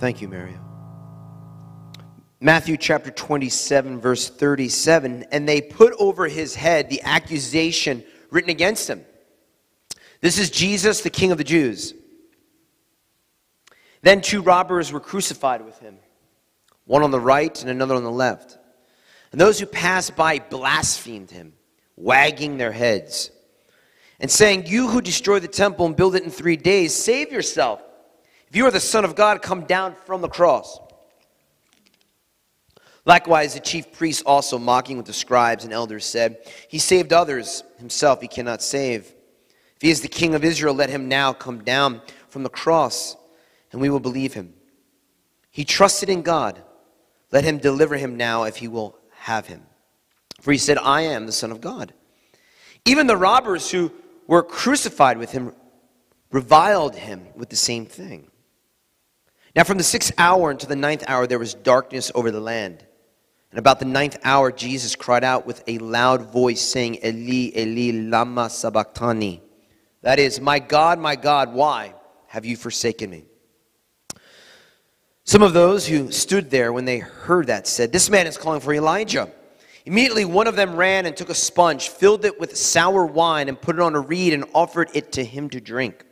Thank you, Mario. Matthew chapter 27, verse 37. And they put over his head the accusation written against him. This is Jesus, the King of the Jews. Then two robbers were crucified with him, one on the right and another on the left. And those who passed by blasphemed him, wagging their heads, and saying, You who destroy the temple and build it in three days, save yourself. If you are the Son of God, come down from the cross. Likewise, the chief priests also, mocking with the scribes and elders, said, He saved others, himself he cannot save. If he is the king of Israel, let him now come down from the cross, and we will believe him. He trusted in God. Let him deliver him now if he will have him. For he said, I am the Son of God. Even the robbers who were crucified with him reviled him with the same thing. Now, from the sixth hour until the ninth hour, there was darkness over the land. And about the ninth hour, Jesus cried out with a loud voice, saying, Eli, Eli, lama sabachthani. That is, My God, my God, why have you forsaken me? Some of those who stood there when they heard that said, This man is calling for Elijah. Immediately, one of them ran and took a sponge, filled it with sour wine, and put it on a reed and offered it to him to drink.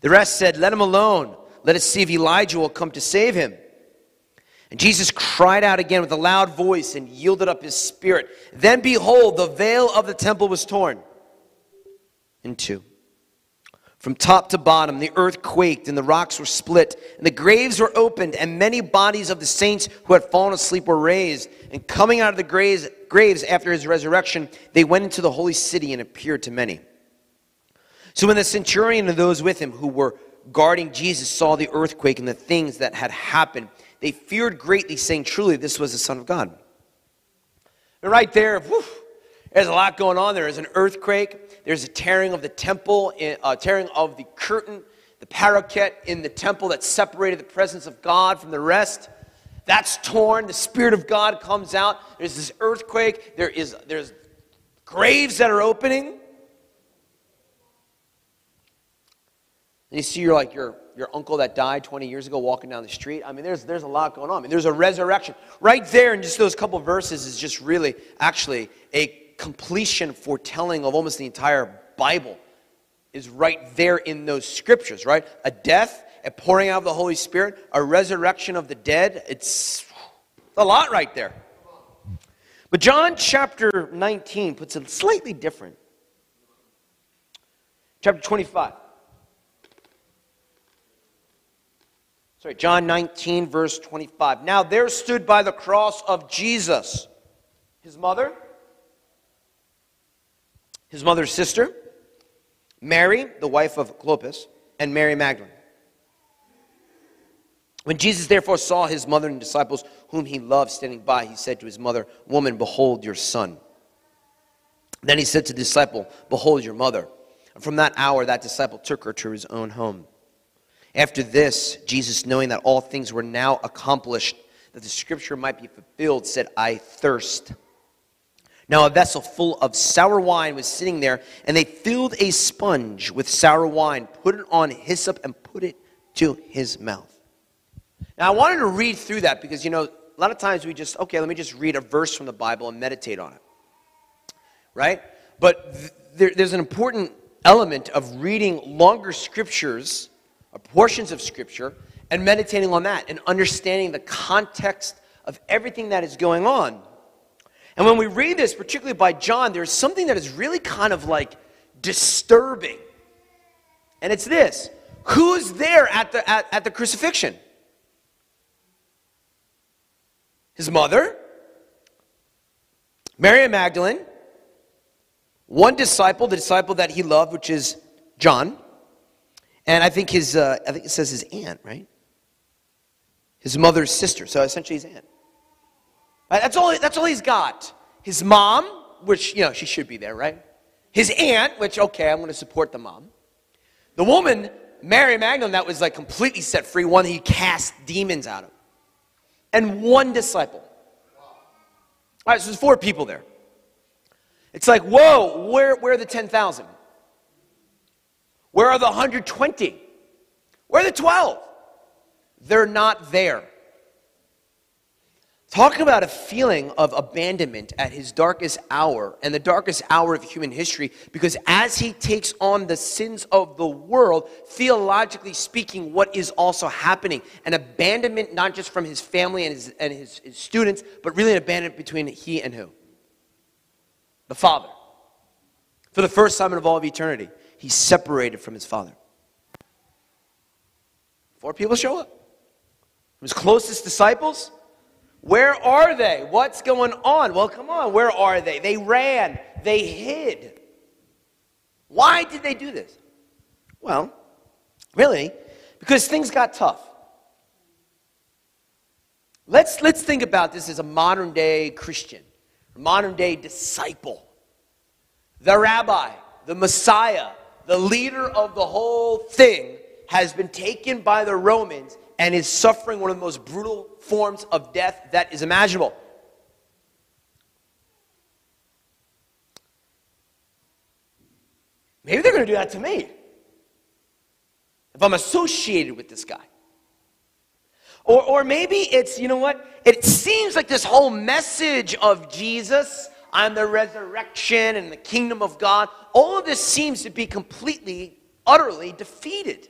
The rest said, Let him alone. Let us see if Elijah will come to save him. And Jesus cried out again with a loud voice and yielded up his spirit. Then behold, the veil of the temple was torn in two. From top to bottom, the earth quaked and the rocks were split, and the graves were opened, and many bodies of the saints who had fallen asleep were raised. And coming out of the graves, graves after his resurrection, they went into the holy city and appeared to many. So when the centurion and those with him who were guarding Jesus saw the earthquake and the things that had happened, they feared greatly, saying, Truly, this was the Son of God. And right there, whew, there's a lot going on. There is an earthquake, there's a tearing of the temple, uh, tearing of the curtain, the parochet in the temple that separated the presence of God from the rest. That's torn. The Spirit of God comes out. There's this earthquake. There is there's graves that are opening. And you see you're like you're your uncle that died 20 years ago walking down the street. I mean, there's, there's a lot going on. I mean, there's a resurrection. Right there in just those couple verses is just really actually a completion foretelling of almost the entire Bible is right there in those scriptures, right? A death, a pouring out of the Holy Spirit, a resurrection of the dead. It's a lot right there. But John chapter 19 puts it slightly different. Chapter 25. Sorry, John 19, verse 25. Now there stood by the cross of Jesus his mother, his mother's sister, Mary, the wife of Clopas, and Mary Magdalene. When Jesus therefore saw his mother and disciples, whom he loved, standing by, he said to his mother, Woman, behold your son. Then he said to the disciple, Behold your mother. And from that hour, that disciple took her to his own home. After this, Jesus, knowing that all things were now accomplished, that the scripture might be fulfilled, said, I thirst. Now a vessel full of sour wine was sitting there, and they filled a sponge with sour wine, put it on hyssop, and put it to his mouth. Now I wanted to read through that because, you know, a lot of times we just, okay, let me just read a verse from the Bible and meditate on it. Right? But th- there, there's an important element of reading longer scriptures Uh, portions of Scripture and meditating on that and understanding the context of everything that is going on. And when we read this, particularly by John, there's something that is really kind of like disturbing. And it's this who's there at the, at, at the crucifixion? His mother, Mary Magdalene, one disciple, the disciple that he loved, which is John, and I think his, uh, I think it says his aunt, right? His mother's sister. So essentially his aunt. Right? That's all, that's all he's got. His mom, which, you know, she should be there, right? His aunt, which, okay, I'm going to support the mom. The woman, Mary Magdalene, that was like completely set free, one he cast demons out of. And one disciple. All right, so there's four people there. It's like, whoa, where, where are the 10,000? Where are the 120? Where are the 12? they're not there. Talk about a feeling of abandonment at his darkest hour and the darkest hour of human history, because as he takes on the sins of the world, theologically speaking, what is also happening? An abandonment not just from his family and his, and his, his students, but really an abandonment between he and who? The Father. For the first time in all of eternity, he's separated from his Father. Four people show up. His closest disciples, where are they? What's going on? Well, come on, where are they? They ran, they hid. Why did they do this? Well, really, because things got tough. Let's, let's think about this as a modern day Christian, modern day disciple. The rabbi, the Messiah, the leader of the whole thing has been taken by the Romans and is suffering one of the most brutal forms of death that is imaginable. Maybe they're going to do that to me if I'm associated with this guy. Or, or maybe it's, you know what? It seems like this whole message of Jesus, I'm the resurrection and the kingdom of God, all of this seems to be completely, utterly defeated.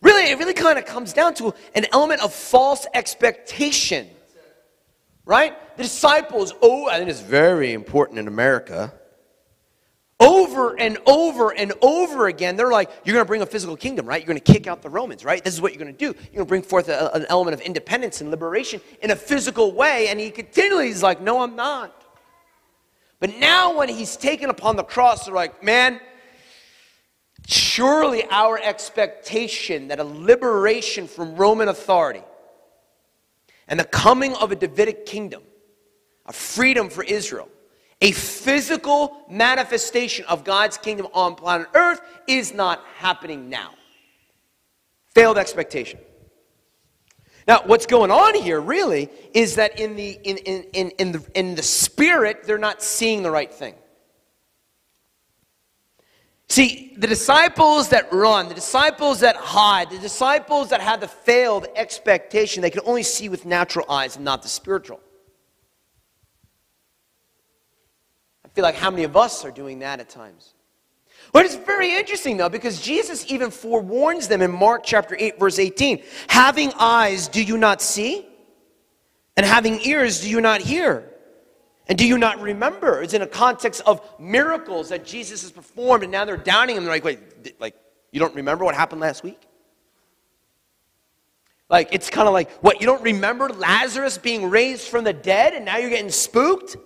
Really, it really kind of comes down to an element of false expectation. Right? The disciples, oh, I think it's very important in America. Over and over and over again, they're like, you're going to bring a physical kingdom, right? You're going to kick out the Romans, right? This is what you're going to do. You're going to bring forth a, an element of independence and liberation in a physical way. And he continually is like, no, I'm not. But now, when he's taken upon the cross, they're like, man, Surely our expectation that a liberation from Roman authority and the coming of a Davidic kingdom, a freedom for Israel, a physical manifestation of God's kingdom on planet Earth is not happening now. Failed expectation. Now, what's going on here really is that in the, in, in, in, in, the, in the spirit, they're not seeing the right thing. See, the disciples that run, the disciples that hide, the disciples that have the failed expectation, they can only see with natural eyes and not the spiritual. I feel like how many of us are doing that at times? But it's very interesting though, because Jesus even forewarns them in Mark chapter 8, verse 18 Having eyes, do you not see? And having ears, do you not hear? And do you not remember? It's in a context of miracles that Jesus has performed, and now they're downing him. They're like, wait, like, you don't remember what happened last week? Like, it's kind of like, what, you don't remember Lazarus being raised from the dead, and now you're getting spooked?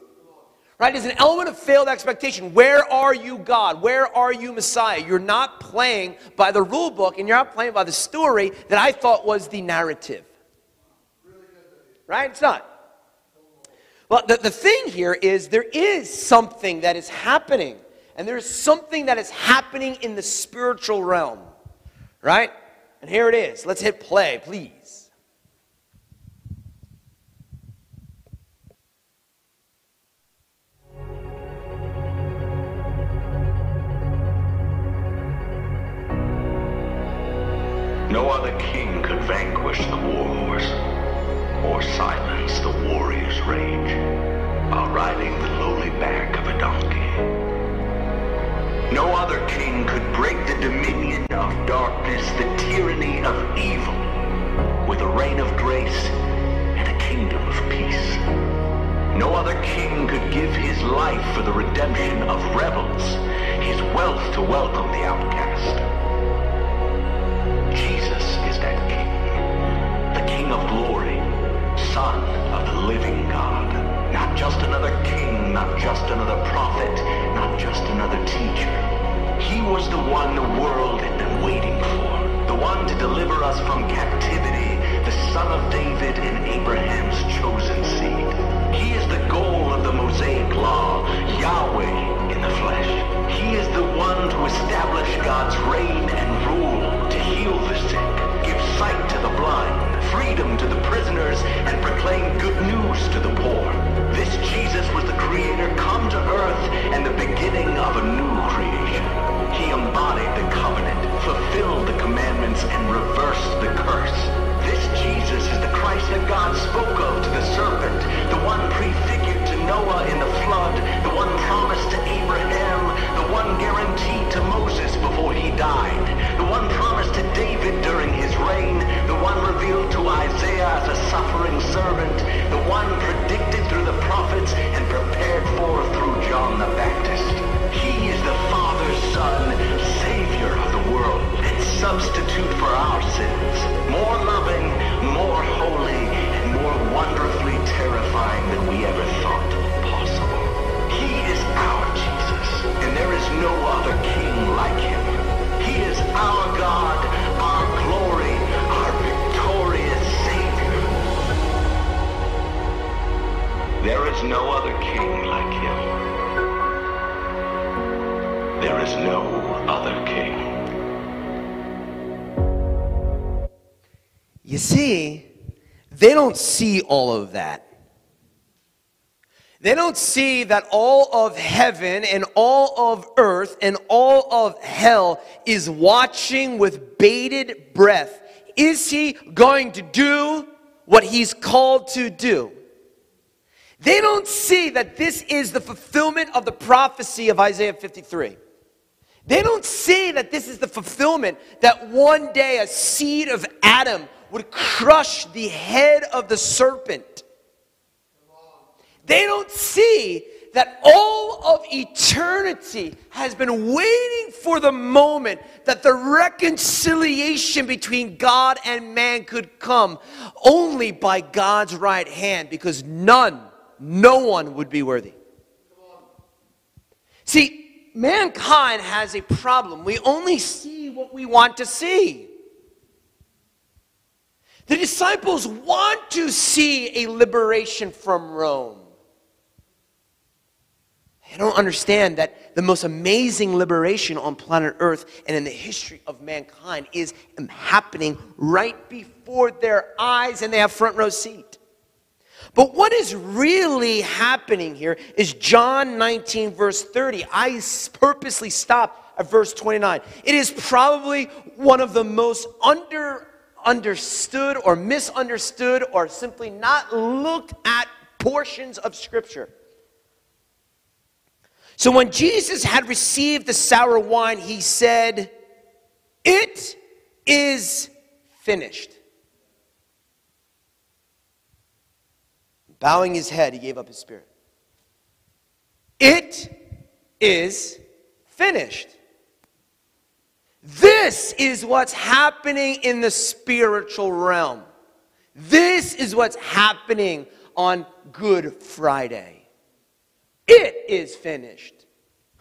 Right? There's an element of failed expectation. Where are you, God? Where are you, Messiah? You're not playing by the rule book, and you're not playing by the story that I thought was the narrative. Right? It's not. Well, the, the thing here is there is something that is happening, and there's something that is happening in the spiritual realm, right? And here it is. Let's hit play, please. Life for the redemption of rebels, his wealth to welcome the outcast. Jesus is that king, the king of glory, Son of the living God. Not just another king, not just another prophet, not just another teacher. He was the one the world had been waiting for. The one to deliver us from captivity, the son of David and Abraham's chosen seed. He is the goal of the Mosaic law, Yahweh in the flesh. He is the one to establish God's reign and rule, to heal the sick, give sight to the blind, freedom to the prisoners, and proclaim good news to the poor. This Jesus was the Creator come to earth and the beginning of a new creation. He embodied the covenant, fulfilled the commandments, and reversed is this Jesus is the Christ that God spoke of to the serpent, the one prefigured to Noah in the flood, the one promised to Abraham, the one guaranteed to Moses before he died, the one promised to David during his reign, the one revealed to Isaiah as a suffering servant, the one predicted through the prophets and prepared for through John the Baptist. He is the Father's Son, Savior substitute for our sins, more loving, more holy, and more wonderfully terrifying than we ever thought possible. He is our Jesus, and there is no see, they don't see all of that. They don't see that all of heaven and all of earth and all of hell is watching with bated breath. Is he going to do what he's called to do? They don't see that this is the fulfillment of the prophecy of Isaiah 53. They don't see that this is the fulfillment that one day a seed of Adam would crush the head of the serpent. They don't see that all of eternity has been waiting for the moment that the reconciliation between God and man could come only by God's right hand because none, no one would be worthy. See, mankind has a problem. We only see what we want to see. The disciples want to see a liberation from Rome. They don't understand that the most amazing liberation on planet Earth and in the history of mankind is happening right before their eyes and they have front row seat. But what is really happening here is John 19, verse 30. I purposely stopped at verse 29. It is probably one of the most under understood or misunderstood or simply not looked at portions of Scripture. So when Jesus had received the sour wine, he said, It is finished. Bowing his head, he gave up his spirit. It is finished. This is what's happening in the spiritual realm. This is what's happening on Good Friday. It is finished.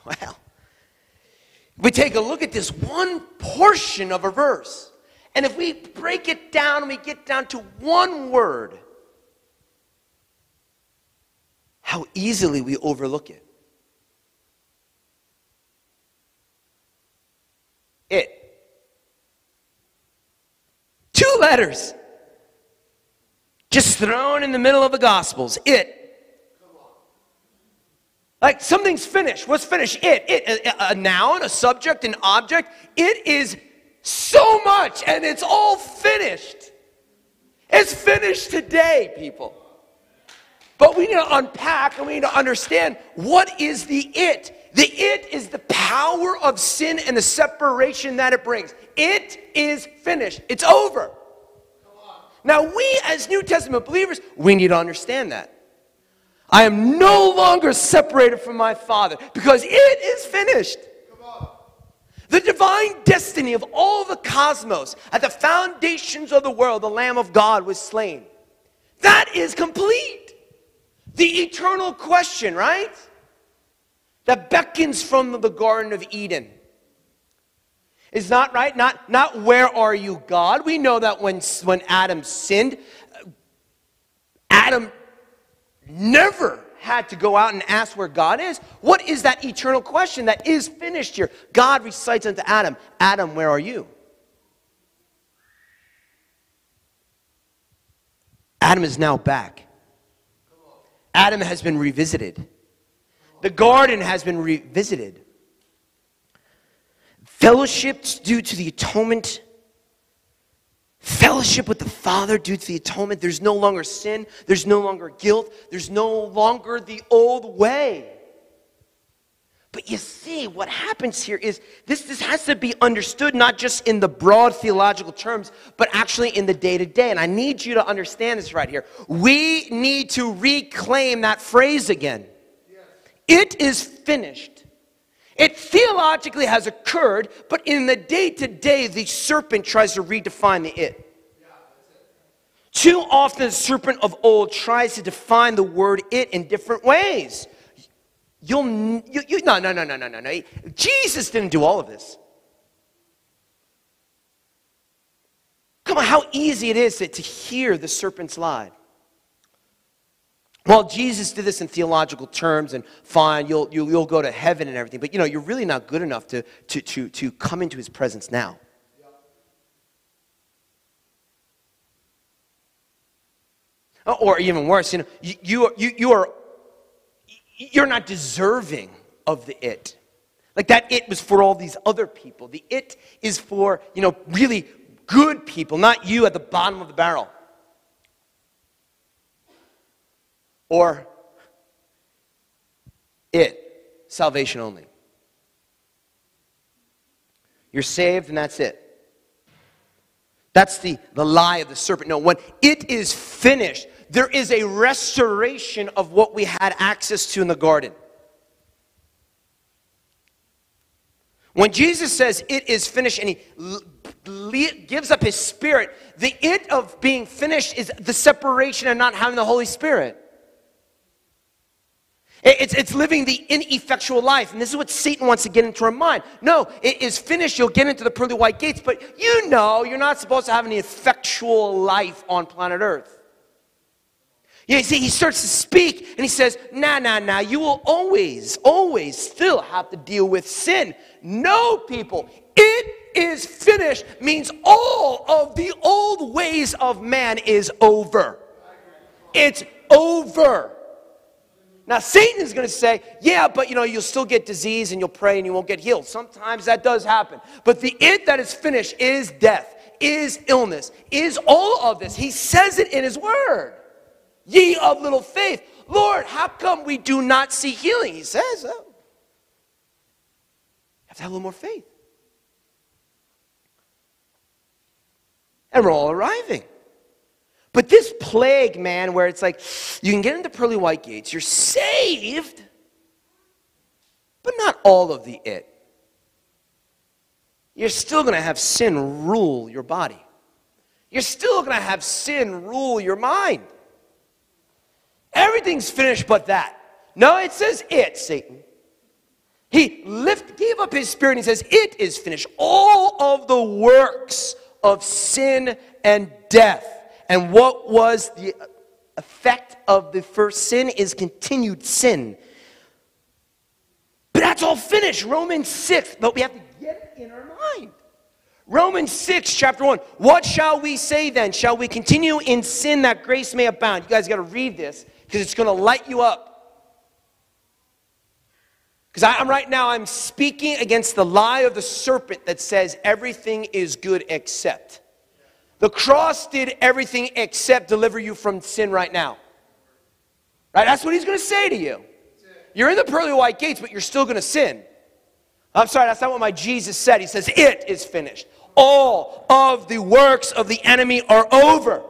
Well, we take a look at this one portion of a verse, and if we break it down and we get down to one word, how easily we overlook it. It. Two letters. Just thrown in the middle of the Gospels. It. Like something's finished. What's finished? It. It. A, a noun, a subject, an object. It is so much and it's all finished. It's finished today, people. But we need to unpack and we need to understand what is the it. The it is the power of sin and the separation that it brings. It is finished. It's over. Now, we as New Testament believers, we need to understand that. I am no longer separated from my Father because it is finished. The divine destiny of all the cosmos, at the foundations of the world, the Lamb of God was slain. That is complete. The eternal question, right? That beckons from the Garden of Eden. Is not right? Not, not where are you, God? We know that when, when Adam sinned, Adam never had to go out and ask where God is. What is that eternal question that is finished here? God recites unto Adam, Adam, where are you? Adam is now back. Adam has been revisited. The garden has been revisited. Fellowship due to the atonement. Fellowship with the Father due to the atonement. There's no longer sin. There's no longer guilt. There's no longer the old way. But you see, what happens here is this, this has to be understood not just in the broad theological terms, but actually in the day to day. And I need you to understand this right here. We need to reclaim that phrase again. It is finished. It theologically has occurred, but in the day to day, the serpent tries to redefine the it. Too often, the serpent of old tries to define the word it in different ways. You'll, you, you, no, no, no, no, no, no, no. Jesus didn't do all of this. Come on, how easy it is to, to hear the serpent's lie. Well, Jesus did this in theological terms, and fine, you'll, you'll, you'll go to heaven and everything, but you know, you're really not good enough to, to, to, to come into his presence now. Uh, or even worse, you know, you, you, are, you, you are, you're not deserving of the it. Like that it was for all these other people. The it is for, you know, really good people, not you at the bottom of the barrel. Or it, salvation only. You're saved and that's it. That's the, the lie of the serpent. No, when it is finished, there is a restoration of what we had access to in the garden. When Jesus says it is finished and he gives up his spirit, the it of being finished is the separation and not having the Holy Spirit. It's, it's living the ineffectual life. And this is what Satan wants to get into our mind. No, it is finished. You'll get into the pearly white gates, but you know you're not supposed to have an effectual life on planet Earth. You see, he starts to speak and he says, Nah, nah, nah, you will always, always still have to deal with sin. No, people, it is finished means all of the old ways of man is over. It's over. Now, Satan is going to say, yeah, but you know, you'll still get disease and you'll pray and you won't get healed. Sometimes that does happen. But the it that is finished is death, is illness, is all of this. He says it in his word. Ye of little faith. Lord, how come we do not see healing? He says, oh. You have to have a little more faith. And we're all arriving. But this plague, man, where it's like you can get into pearly white gates, you're saved, but not all of the it. You're still going to have sin rule your body. You're still going to have sin rule your mind. Everything's finished but that. No, it says it, Satan. He lift, gave up his spirit and he says, It is finished. All of the works of sin and death. And what was the effect of the first sin is continued sin. But that's all finished. Romans 6. But we have to get it in our mind. Romans 6, chapter 1. What shall we say then? Shall we continue in sin that grace may abound? You guys got to read this because it's going to light you up. Because I'm right now, I'm speaking against the lie of the serpent that says everything is good except. The cross did everything except deliver you from sin right now. Right? That's what he's going to say to you. You're in the pearly white gates, but you're still going to sin. I'm sorry, that's not what my Jesus said. He says, It is finished. All of the works of the enemy are over.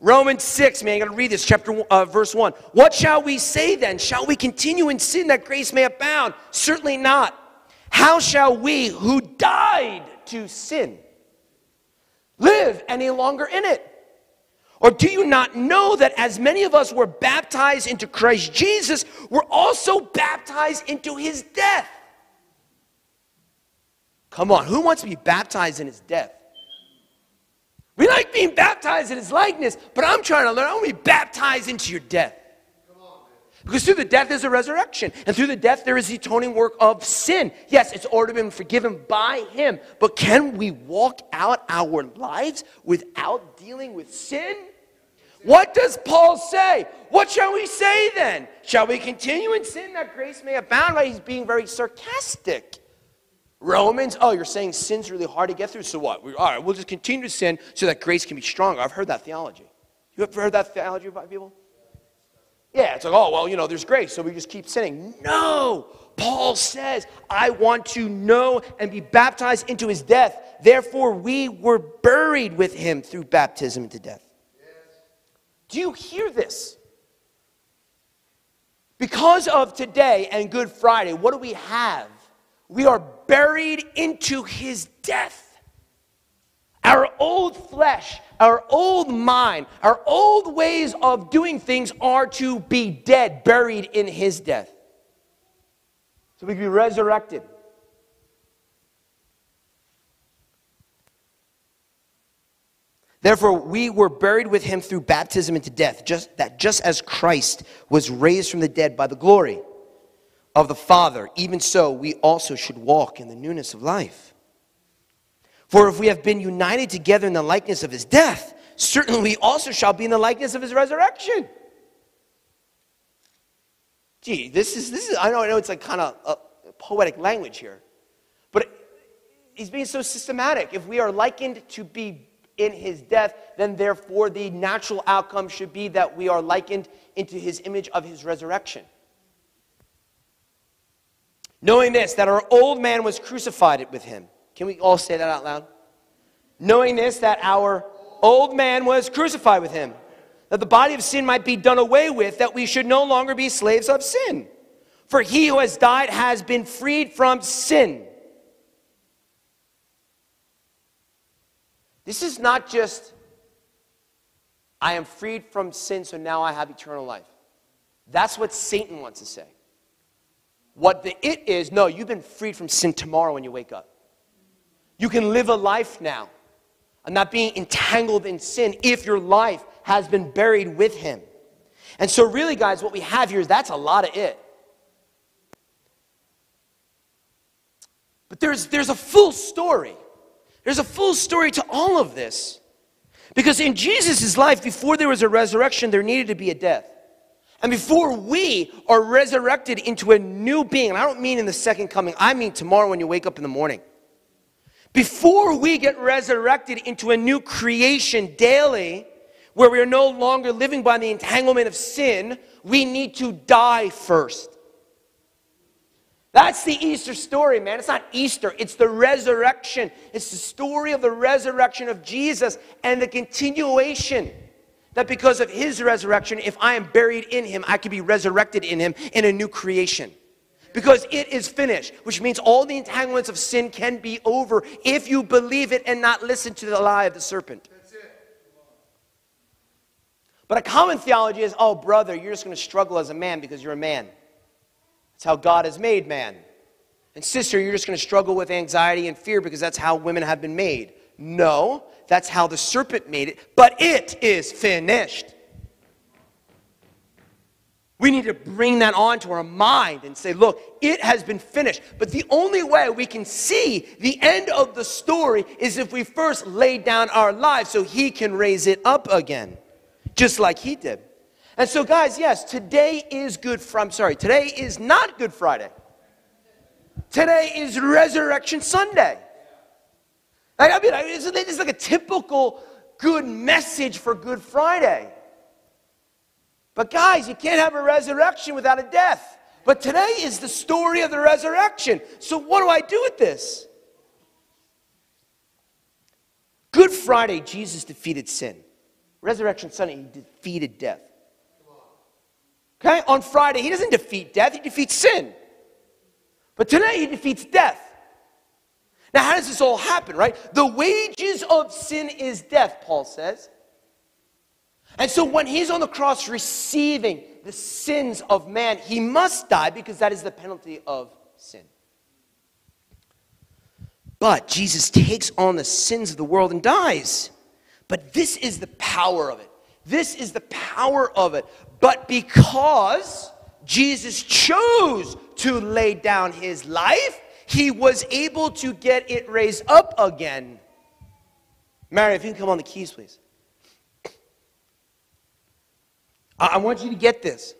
Romans 6, man, you got to read this, chapter uh, verse 1. What shall we say then? Shall we continue in sin that grace may abound? Certainly not. How shall we who died to sin live any longer in it? Or do you not know that as many of us were baptized into Christ Jesus, we're also baptized into his death? Come on, who wants to be baptized in his death? We like being baptized in his likeness, but I'm trying to learn. I want to be baptized into your death. Because through the death is a resurrection. And through the death, there is the atoning work of sin. Yes, it's already been forgiven by him. But can we walk out our lives without dealing with sin? What does Paul say? What shall we say then? Shall we continue in sin that grace may abound? Right? He's being very sarcastic. Romans, oh, you're saying sin's really hard to get through, so what? We, all right, we'll just continue to sin so that grace can be stronger. I've heard that theology. You ever heard that theology by people? Yeah, it's like, oh, well, you know, there's grace, so we just keep sinning. No! Paul says, I want to know and be baptized into his death. Therefore, we were buried with him through baptism into death. Do you hear this? Because of today and Good Friday, what do we have? we are buried into his death. Our old flesh, our old mind, our old ways of doing things are to be dead, buried in his death. So we can be resurrected. Therefore, we were buried with him through baptism into death, just that just as Christ was raised from the dead by the glory of the Father, even so we also should walk in the newness of life. For if we have been united together in the likeness of his death, certainly we also shall be in the likeness of his resurrection. Gee, this is this is I know I know it's like kind of a uh, poetic language here, but he's being so systematic. If we are likened to be in his death, then therefore the natural outcome should be that we are likened into his image of his resurrection. Knowing this, that our old man was crucified with him. Can we all say that out loud? Knowing this, that our old man was crucified with him, that the body of sin might be done away with, that we should no longer be slaves of sin. For he who has died has been freed from sin. This is not just, I am freed from sin, so now I have eternal life. That's what Satan wants to say. What the it is, no, you've been freed from sin tomorrow when you wake up. You can live a life now and not being entangled in sin if your life has been buried with him. And so, really, guys, what we have here is that's a lot of it. But there's, there's a full story. There's a full story to all of this. Because in Jesus' life, before there was a resurrection, there needed to be a death. And before we are resurrected into a new being, and I don't mean in the second coming, I mean tomorrow when you wake up in the morning. Before we get resurrected into a new creation daily, where we are no longer living by the entanglement of sin, we need to die first. That's the Easter story, man. It's not Easter, it's the resurrection. It's the story of the resurrection of Jesus and the continuation that because of his resurrection, if I am buried in him, I can be resurrected in him in a new creation. Because it is finished, which means all the entanglements of sin can be over if you believe it and not listen to the lie of the serpent. But a common theology is oh, brother, you're just going to struggle as a man because you're a man. That's how God has made man. And sister, you're just going to struggle with anxiety and fear because that's how women have been made. No, that's how the serpent made it, but it is finished. We need to bring that onto our mind and say, look, it has been finished. But the only way we can see the end of the story is if we first lay down our lives so he can raise it up again, just like he did. And so, guys, yes, today is Good Friday. I'm sorry, today is not Good Friday. Today is Resurrection Sunday. Like, I mean, it's like a typical good message for Good Friday. But, guys, you can't have a resurrection without a death. But today is the story of the resurrection. So, what do I do with this? Good Friday, Jesus defeated sin. Resurrection Sunday, he defeated death. Okay? On Friday, he doesn't defeat death, he defeats sin. But today, he defeats death. Now, how does this all happen, right? The wages of sin is death, Paul says. And so, when he's on the cross receiving the sins of man, he must die because that is the penalty of sin. But Jesus takes on the sins of the world and dies. But this is the power of it. This is the power of it. But because Jesus chose to lay down his life, he was able to get it raised up again. Mary, if you can come on the keys, please. I want you to get this.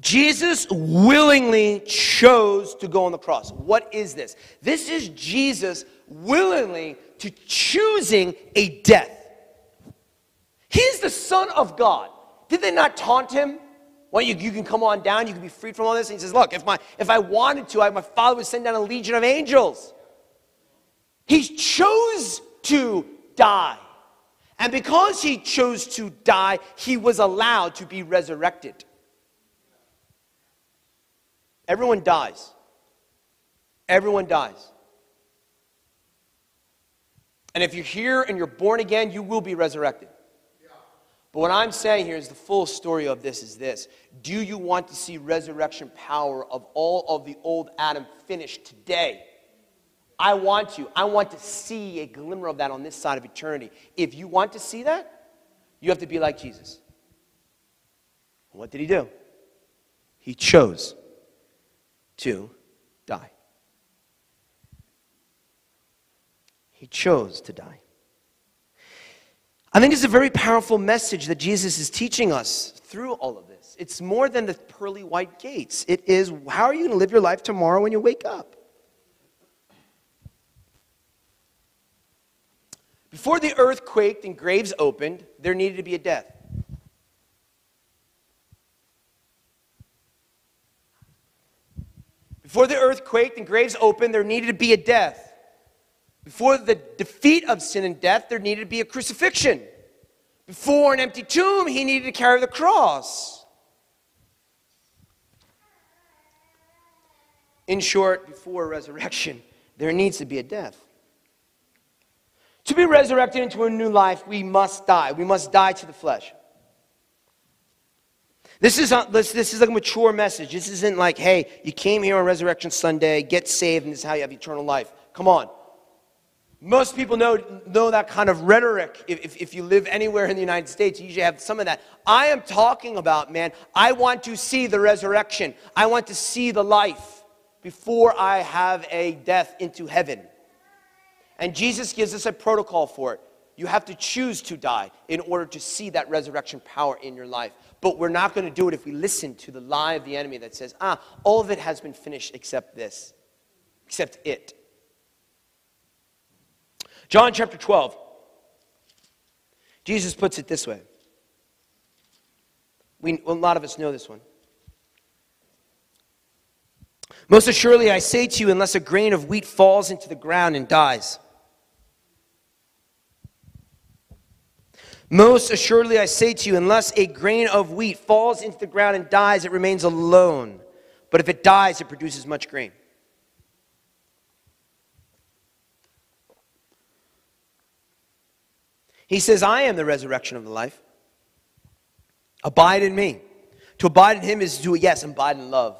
Jesus willingly chose to go on the cross. What is this? This is Jesus willingly to choosing a death. He's the Son of God. Did they not taunt him? Well, you, you can come on down, you can be freed from all this. And he says, Look, if, my, if I wanted to, I, my father would send down a legion of angels. He chose to die. And because he chose to die, he was allowed to be resurrected. Everyone dies. Everyone dies. And if you're here and you're born again, you will be resurrected. But what I'm saying here is the full story of this is this. Do you want to see resurrection power of all of the old Adam finished today? I want you. I want to see a glimmer of that on this side of eternity. If you want to see that, you have to be like Jesus. What did he do? He chose to die. He chose to die. I think it's a very powerful message that Jesus is teaching us through all of this. It's more than the pearly white gates. It is how are you going to live your life tomorrow when you wake up? Before the earth quaked and graves opened, there needed to be a death. Before the earth quaked and graves opened, there needed to be a death. Before the defeat of sin and death, there needed to be a crucifixion. Before an empty tomb, he needed to carry the cross. In short, before resurrection, there needs to be a death. To be resurrected into a new life, we must die. We must die to the flesh. This is, a, this, this is a mature message. This isn't like, hey, you came here on Resurrection Sunday, get saved, and this is how you have eternal life. Come on. Most people know, know that kind of rhetoric. If, if you live anywhere in the United States, you usually have some of that. I am talking about, man, I want to see the resurrection. I want to see the life before I have a death into heaven. And Jesus gives us a protocol for it. You have to choose to die in order to see that resurrection power in your life. But we're not going to do it if we listen to the lie of the enemy that says, ah, all of it has been finished except this, except it. John chapter 12. Jesus puts it this way. We, a lot of us know this one. Most assuredly, I say to you, unless a grain of wheat falls into the ground and dies, Most assuredly, I say to you, unless a grain of wheat falls into the ground and dies, it remains alone. But if it dies, it produces much grain. He says, I am the resurrection of the life. Abide in me. To abide in him is to, yes, abide in love.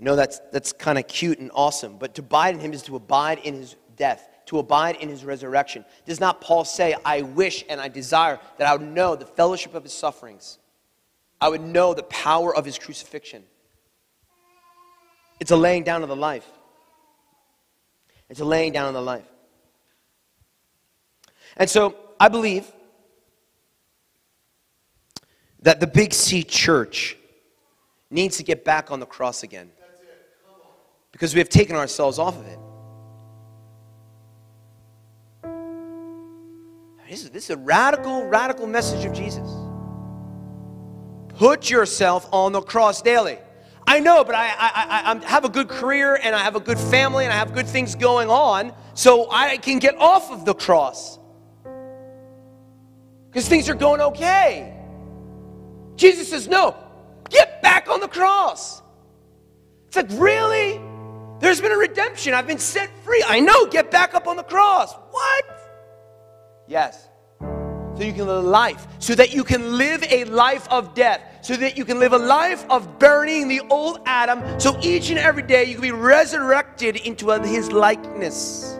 I know that's, that's kind of cute and awesome, but to abide in him is to abide in his death to abide in his resurrection. Does not Paul say, I wish and I desire that I would know the fellowship of his sufferings? I would know the power of his crucifixion. It's a laying down of the life. It's a laying down of the life. And so I believe that the Big C church needs to get back on the cross again. Because we have taken ourselves off of it. This is, this is a radical, radical message of Jesus. Put yourself on the cross daily. I know, but I, I, I, have a good career and I have a good family and I have good things going on, so I can get off of the cross. Because things are going okay. Jesus says, no, get back on the cross. It's like, really? There's been a redemption. I've been set free. I know, get back up on the cross. What? Yes. So you can live a life, so that you can live a life of death, so that you can live a life of burning the old Adam, so each and every day you can be resurrected into his likeness.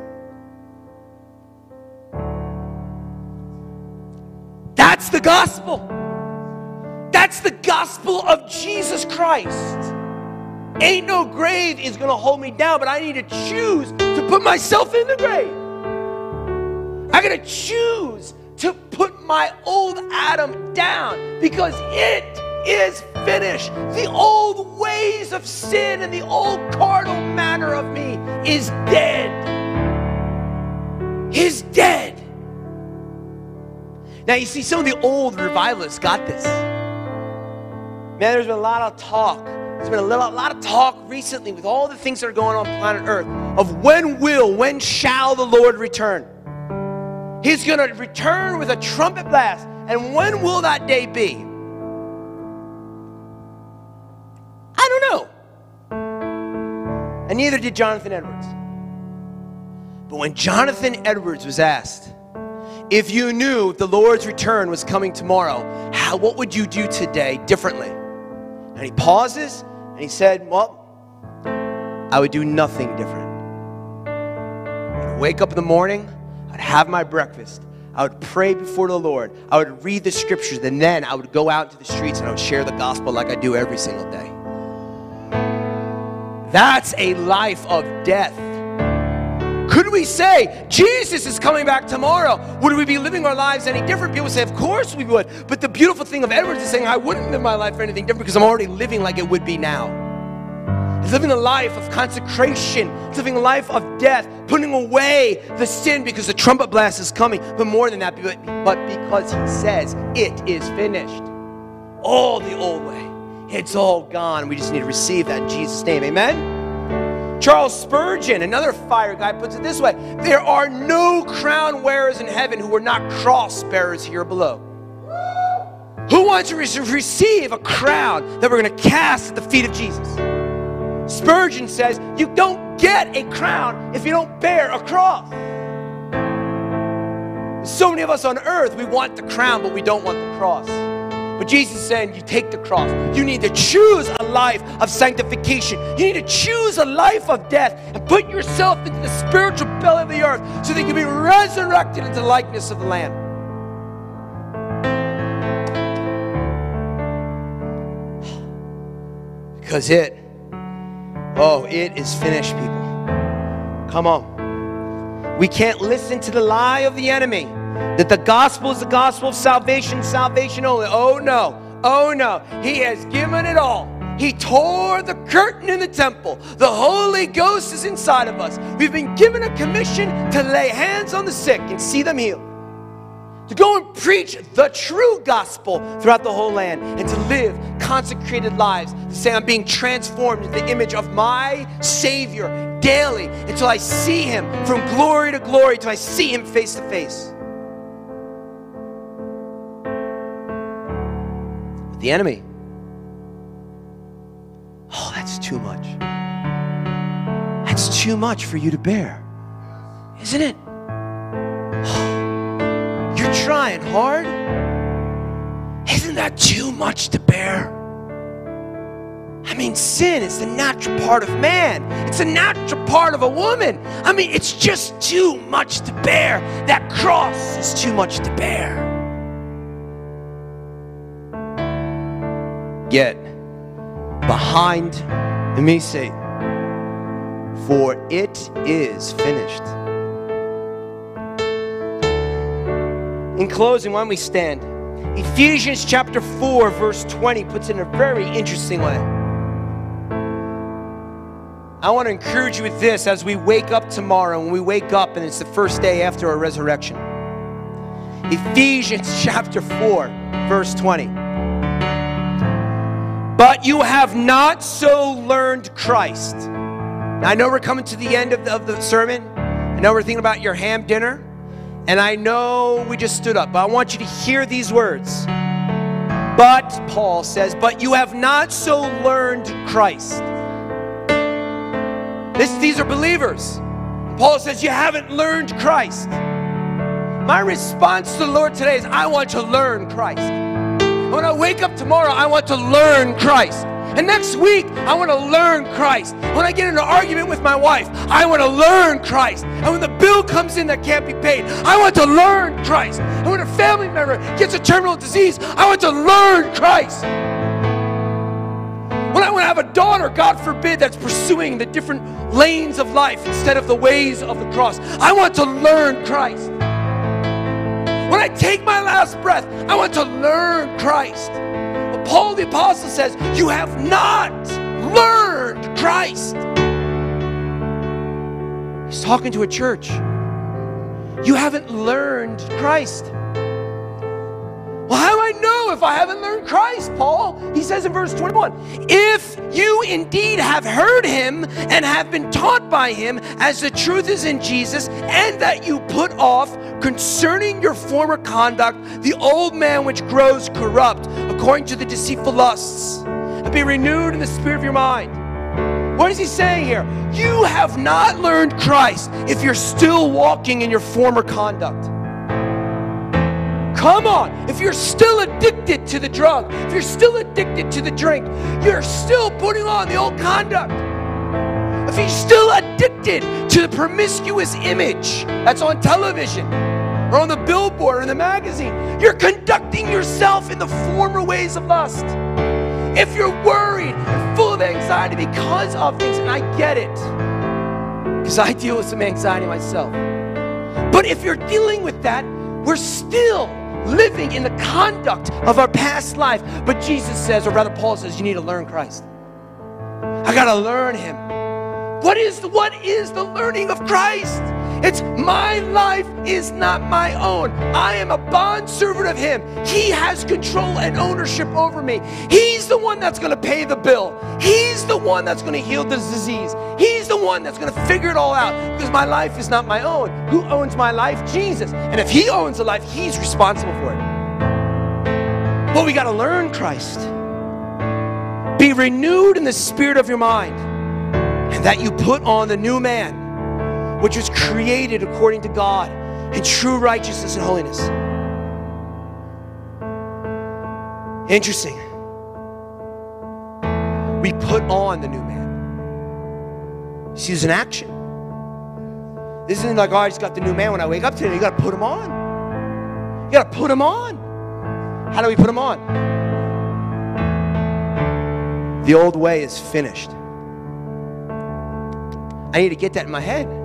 That's the gospel. That's the gospel of Jesus Christ. Ain't no grave is going to hold me down, but I need to choose to put myself in the grave. I gotta choose to put my old Adam down because it is finished. The old ways of sin and the old carnal manner of me is dead. Is dead. Now, you see, some of the old revivalists got this. Man, there's been a lot of talk. There's been a, little, a lot of talk recently with all the things that are going on planet Earth of when will, when shall the Lord return? He's going to return with a trumpet blast. And when will that day be? I don't know. And neither did Jonathan Edwards. But when Jonathan Edwards was asked, if you knew the Lord's return was coming tomorrow, how, what would you do today differently? And he pauses and he said, Well, I would do nothing different. wake up in the morning, I'd have my breakfast, I would pray before the Lord, I would read the scriptures, and then I would go out into the streets and I would share the gospel like I do every single day. That's a life of death. Could we say Jesus is coming back tomorrow? Would we be living our lives any different? People say, Of course we would. But the beautiful thing of Edwards is saying, I wouldn't live my life for anything different because I'm already living like it would be now. Living a life of consecration, living a life of death, putting away the sin because the trumpet blast is coming. But more than that, but because He says it is finished. All the old way. It's all gone. We just need to receive that in Jesus' name. Amen? Charles Spurgeon, another fire guy, puts it this way There are no crown wearers in heaven who are not cross bearers here below. Who wants to receive a crown that we're going to cast at the feet of Jesus? Spurgeon says, You don't get a crown if you don't bear a cross. So many of us on earth, we want the crown, but we don't want the cross. But Jesus is saying, you take the cross. You need to choose a life of sanctification. You need to choose a life of death and put yourself into the spiritual belly of the earth so that you can be resurrected into the likeness of the Lamb. Because it, oh, it is finished, people. Come on. We can't listen to the lie of the enemy that the gospel is the gospel of salvation, salvation only. Oh no, oh no. He has given it all. He tore the curtain in the temple. The Holy Ghost is inside of us. We've been given a commission to lay hands on the sick and see them healed. To go and preach the true gospel throughout the whole land and to live consecrated lives. To say, I'm being transformed into the image of my Savior daily until I see Him from glory to glory, until I see Him face to face. the enemy. Oh, that's too much. That's too much for you to bear, isn't it? Trying hard. Isn't that too much to bear? I mean, sin is the natural part of man. It's a natural part of a woman. I mean, it's just too much to bear. That cross is too much to bear. get behind me, say, for it is finished. In closing, why don't we stand? Ephesians chapter 4, verse 20 puts it in a very interesting way. I want to encourage you with this as we wake up tomorrow, when we wake up and it's the first day after our resurrection. Ephesians chapter 4, verse 20. But you have not so learned Christ. Now, I know we're coming to the end of the, of the sermon. I know we're thinking about your ham dinner. And I know we just stood up, but I want you to hear these words. But, Paul says, but you have not so learned Christ. This, these are believers. Paul says, You haven't learned Christ. My response to the Lord today is, I want to learn Christ. When I wake up tomorrow, I want to learn Christ. And next week, I want to learn Christ. When I get in an argument with my wife, I want to learn Christ. And when the bill comes in that can't be paid, I want to learn Christ. And when a family member gets a terminal disease, I want to learn Christ. When I want to have a daughter, God forbid, that's pursuing the different lanes of life instead of the ways of the cross, I want to learn Christ. When I take my last breath, I want to learn Christ. Paul the Apostle says, You have not learned Christ. He's talking to a church. You haven't learned Christ. Well, how do I know if I haven't learned Christ, Paul? He says in verse 21 If you indeed have heard him and have been taught by him, as the truth is in Jesus, and that you put off concerning your former conduct the old man which grows corrupt according to the deceitful lusts, and be renewed in the spirit of your mind. What is he saying here? You have not learned Christ if you're still walking in your former conduct. Come on. If you're still addicted to the drug, if you're still addicted to the drink, you're still putting on the old conduct. If you're still addicted to the promiscuous image that's on television or on the billboard or in the magazine, you're conducting yourself in the former ways of lust. If you're worried and full of anxiety because of things, and I get it, because I deal with some anxiety myself. But if you're dealing with that, we're still living in the conduct of our past life. But Jesus says, or rather, Paul says, you need to learn Christ. I got to learn Him. What is, the, what is the learning of Christ? It's my life is not my own. I am a bond servant of Him. He has control and ownership over me. He's the one that's going to pay the bill. He's the one that's going to heal the disease. He's the one that's going to figure it all out because my life is not my own. Who owns my life? Jesus. And if He owns the life, He's responsible for it. But we got to learn Christ. Be renewed in the spirit of your mind, and that you put on the new man which was created according to God in true righteousness and holiness. Interesting. We put on the new man. See, there's an action. This isn't like, oh, I just got the new man when I wake up today. You got to put him on. You got to put him on. How do we put him on? The old way is finished. I need to get that in my head.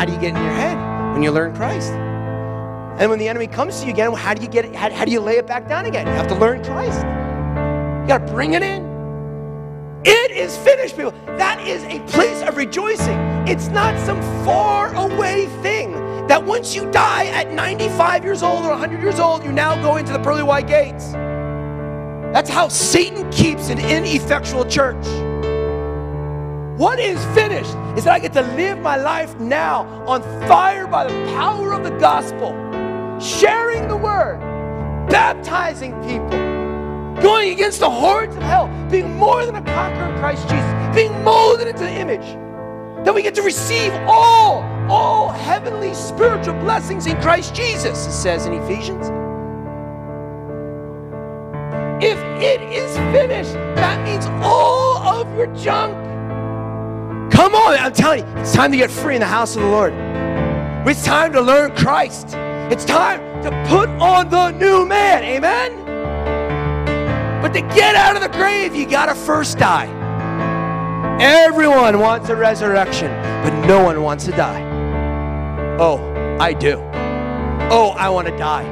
How do you get in your head? When you learn Christ. And when the enemy comes to you again, how do you get it? How, how do you lay it back down again? You have to learn Christ. You got to bring it in. It is finished, people. That is a place of rejoicing. It's not some far away thing that once you die at 95 years old or 100 years old, you now go into the pearly white gates. That's how Satan keeps an ineffectual church. What is finished is that I get to live my life now on fire by the power of the gospel, sharing the word, baptizing people, going against the hordes of hell, being more than a conqueror in Christ Jesus, being molded into the image. That we get to receive all, all heavenly spiritual blessings in Christ Jesus, it says in Ephesians. If it is finished, that means all of your junk Come on, I'm telling you, it's time to get free in the house of the Lord. It's time to learn Christ. It's time to put on the new man. Amen? But to get out of the grave, you got to first die. Everyone wants a resurrection, but no one wants to die. Oh, I do. Oh, I want to die.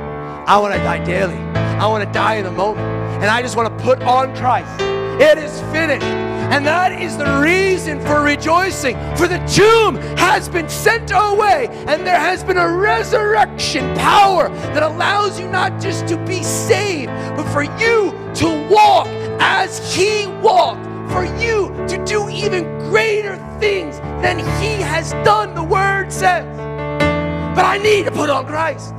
I want to die daily. I want to die in the moment. And I just want to put on Christ. It is finished. And that is the reason for rejoicing. For the tomb has been sent away, and there has been a resurrection power that allows you not just to be saved, but for you to walk as He walked, for you to do even greater things than He has done, the Word says. But I need to put on Christ.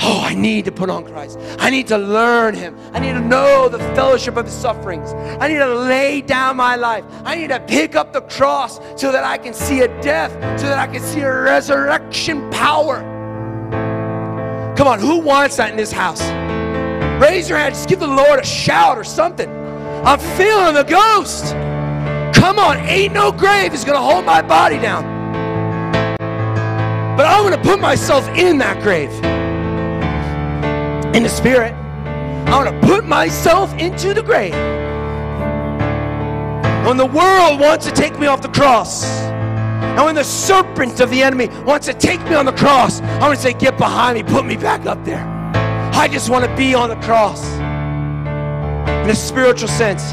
Oh, I need to put on Christ. I need to learn Him. I need to know the fellowship of His sufferings. I need to lay down my life. I need to pick up the cross so that I can see a death, so that I can see a resurrection power. Come on, who wants that in this house? Raise your hand. Just give the Lord a shout or something. I'm feeling the ghost. Come on, ain't no grave is going to hold my body down. But I'm going to put myself in that grave in the spirit. I want to put myself into the grave. When the world wants to take me off the cross, and when the serpent of the enemy wants to take me on the cross, I want to say, Get behind me, put me back up there. I just want to be on the cross in a spiritual sense.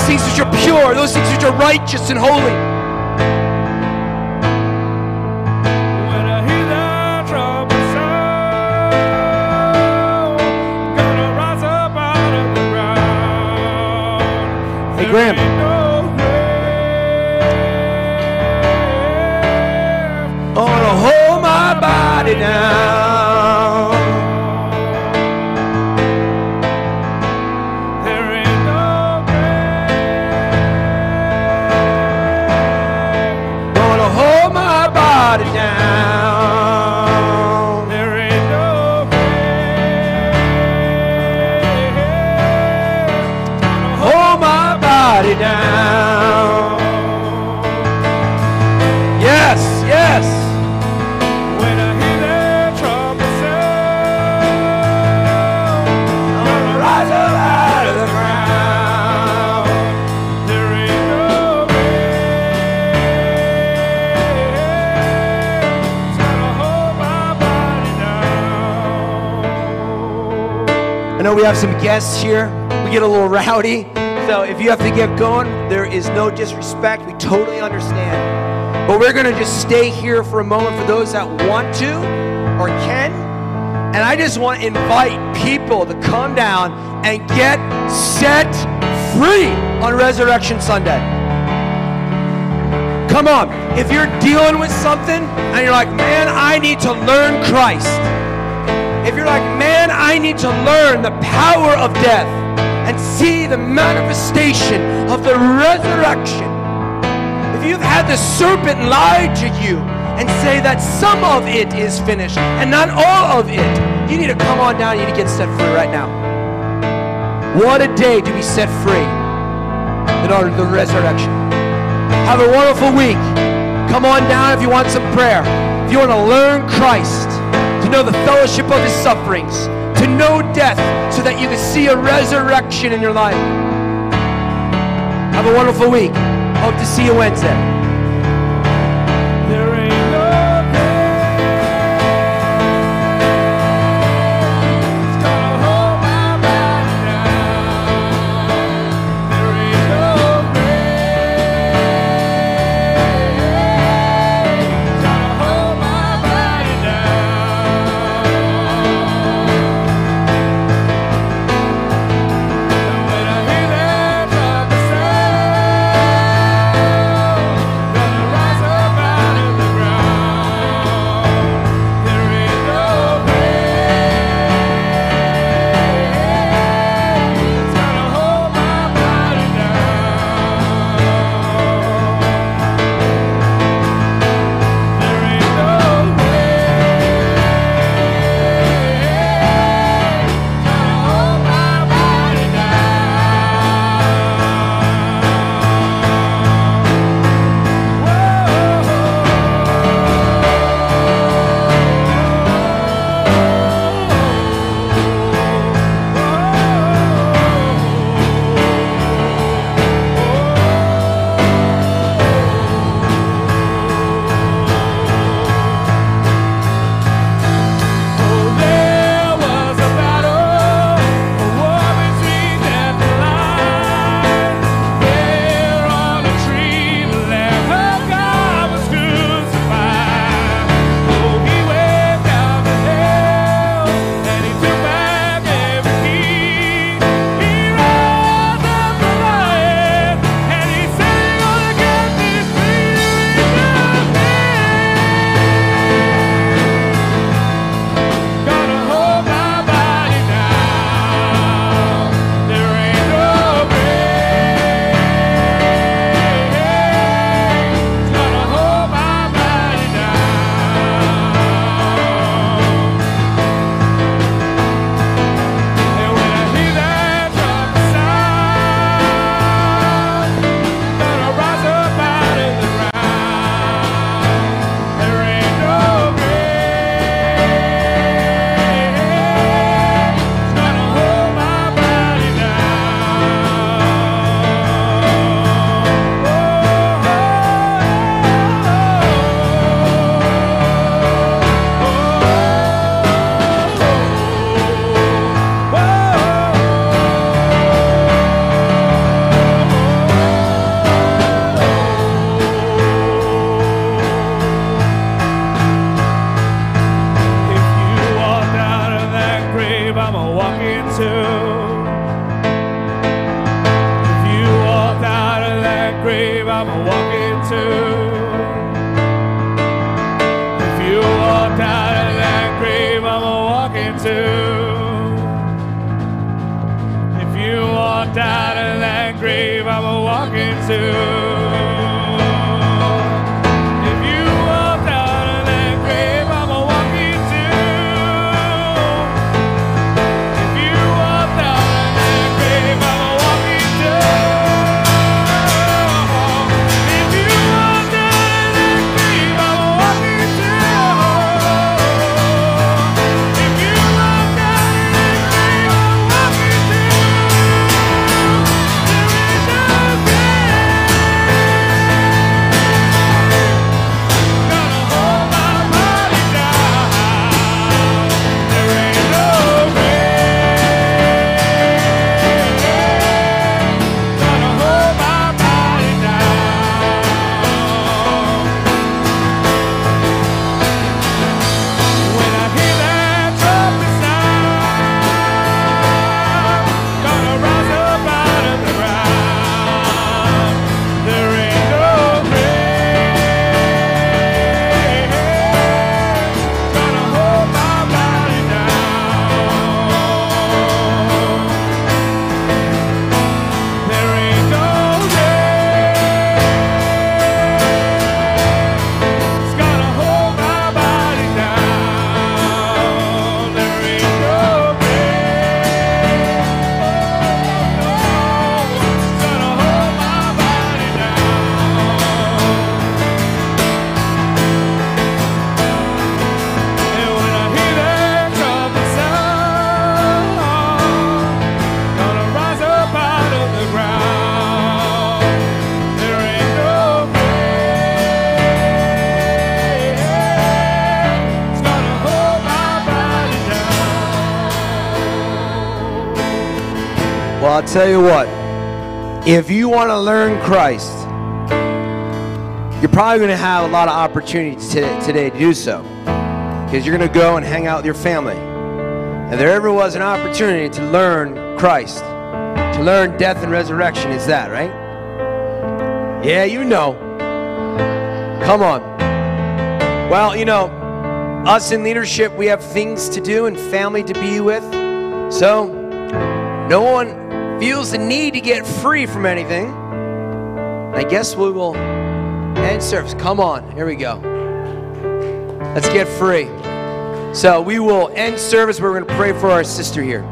Those things which are pure, those things which are righteous and holy. Hey, Graham. Gonna my body down. We have some guests here. We get a little rowdy. So if you have to get going, there is no disrespect. We totally understand. But we're going to just stay here for a moment for those that want to or can. And I just want to invite people to come down and get set free on Resurrection Sunday. Come on. If you're dealing with something and you're like, man, I need to learn Christ. If you're like, I need to learn the power of death and see the manifestation of the resurrection. If you've had the serpent lie to you and say that some of it is finished and not all of it, you need to come on down. You need to get set free right now. What a day to be set free in order to the resurrection. Have a wonderful week. Come on down if you want some prayer. If you want to learn Christ, to know the fellowship of his sufferings, to know death so that you can see a resurrection in your life. Have a wonderful week. Hope to see you Wednesday. Tell you what. If you want to learn Christ, you're probably going to have a lot of opportunities today, to do so. Because you're going to go and hang out with your family. If there ever was an opportunity to learn Christ, to learn death and resurrection, it's that, right? Yeah, you know. Come on. Well, you know, us in leadership, we have things to do and family to be with. So, no one feels the need to get free from anything. I guess we will end service. Come on, here we go. Let's get free. So we will end service. We're going to pray for our sister here.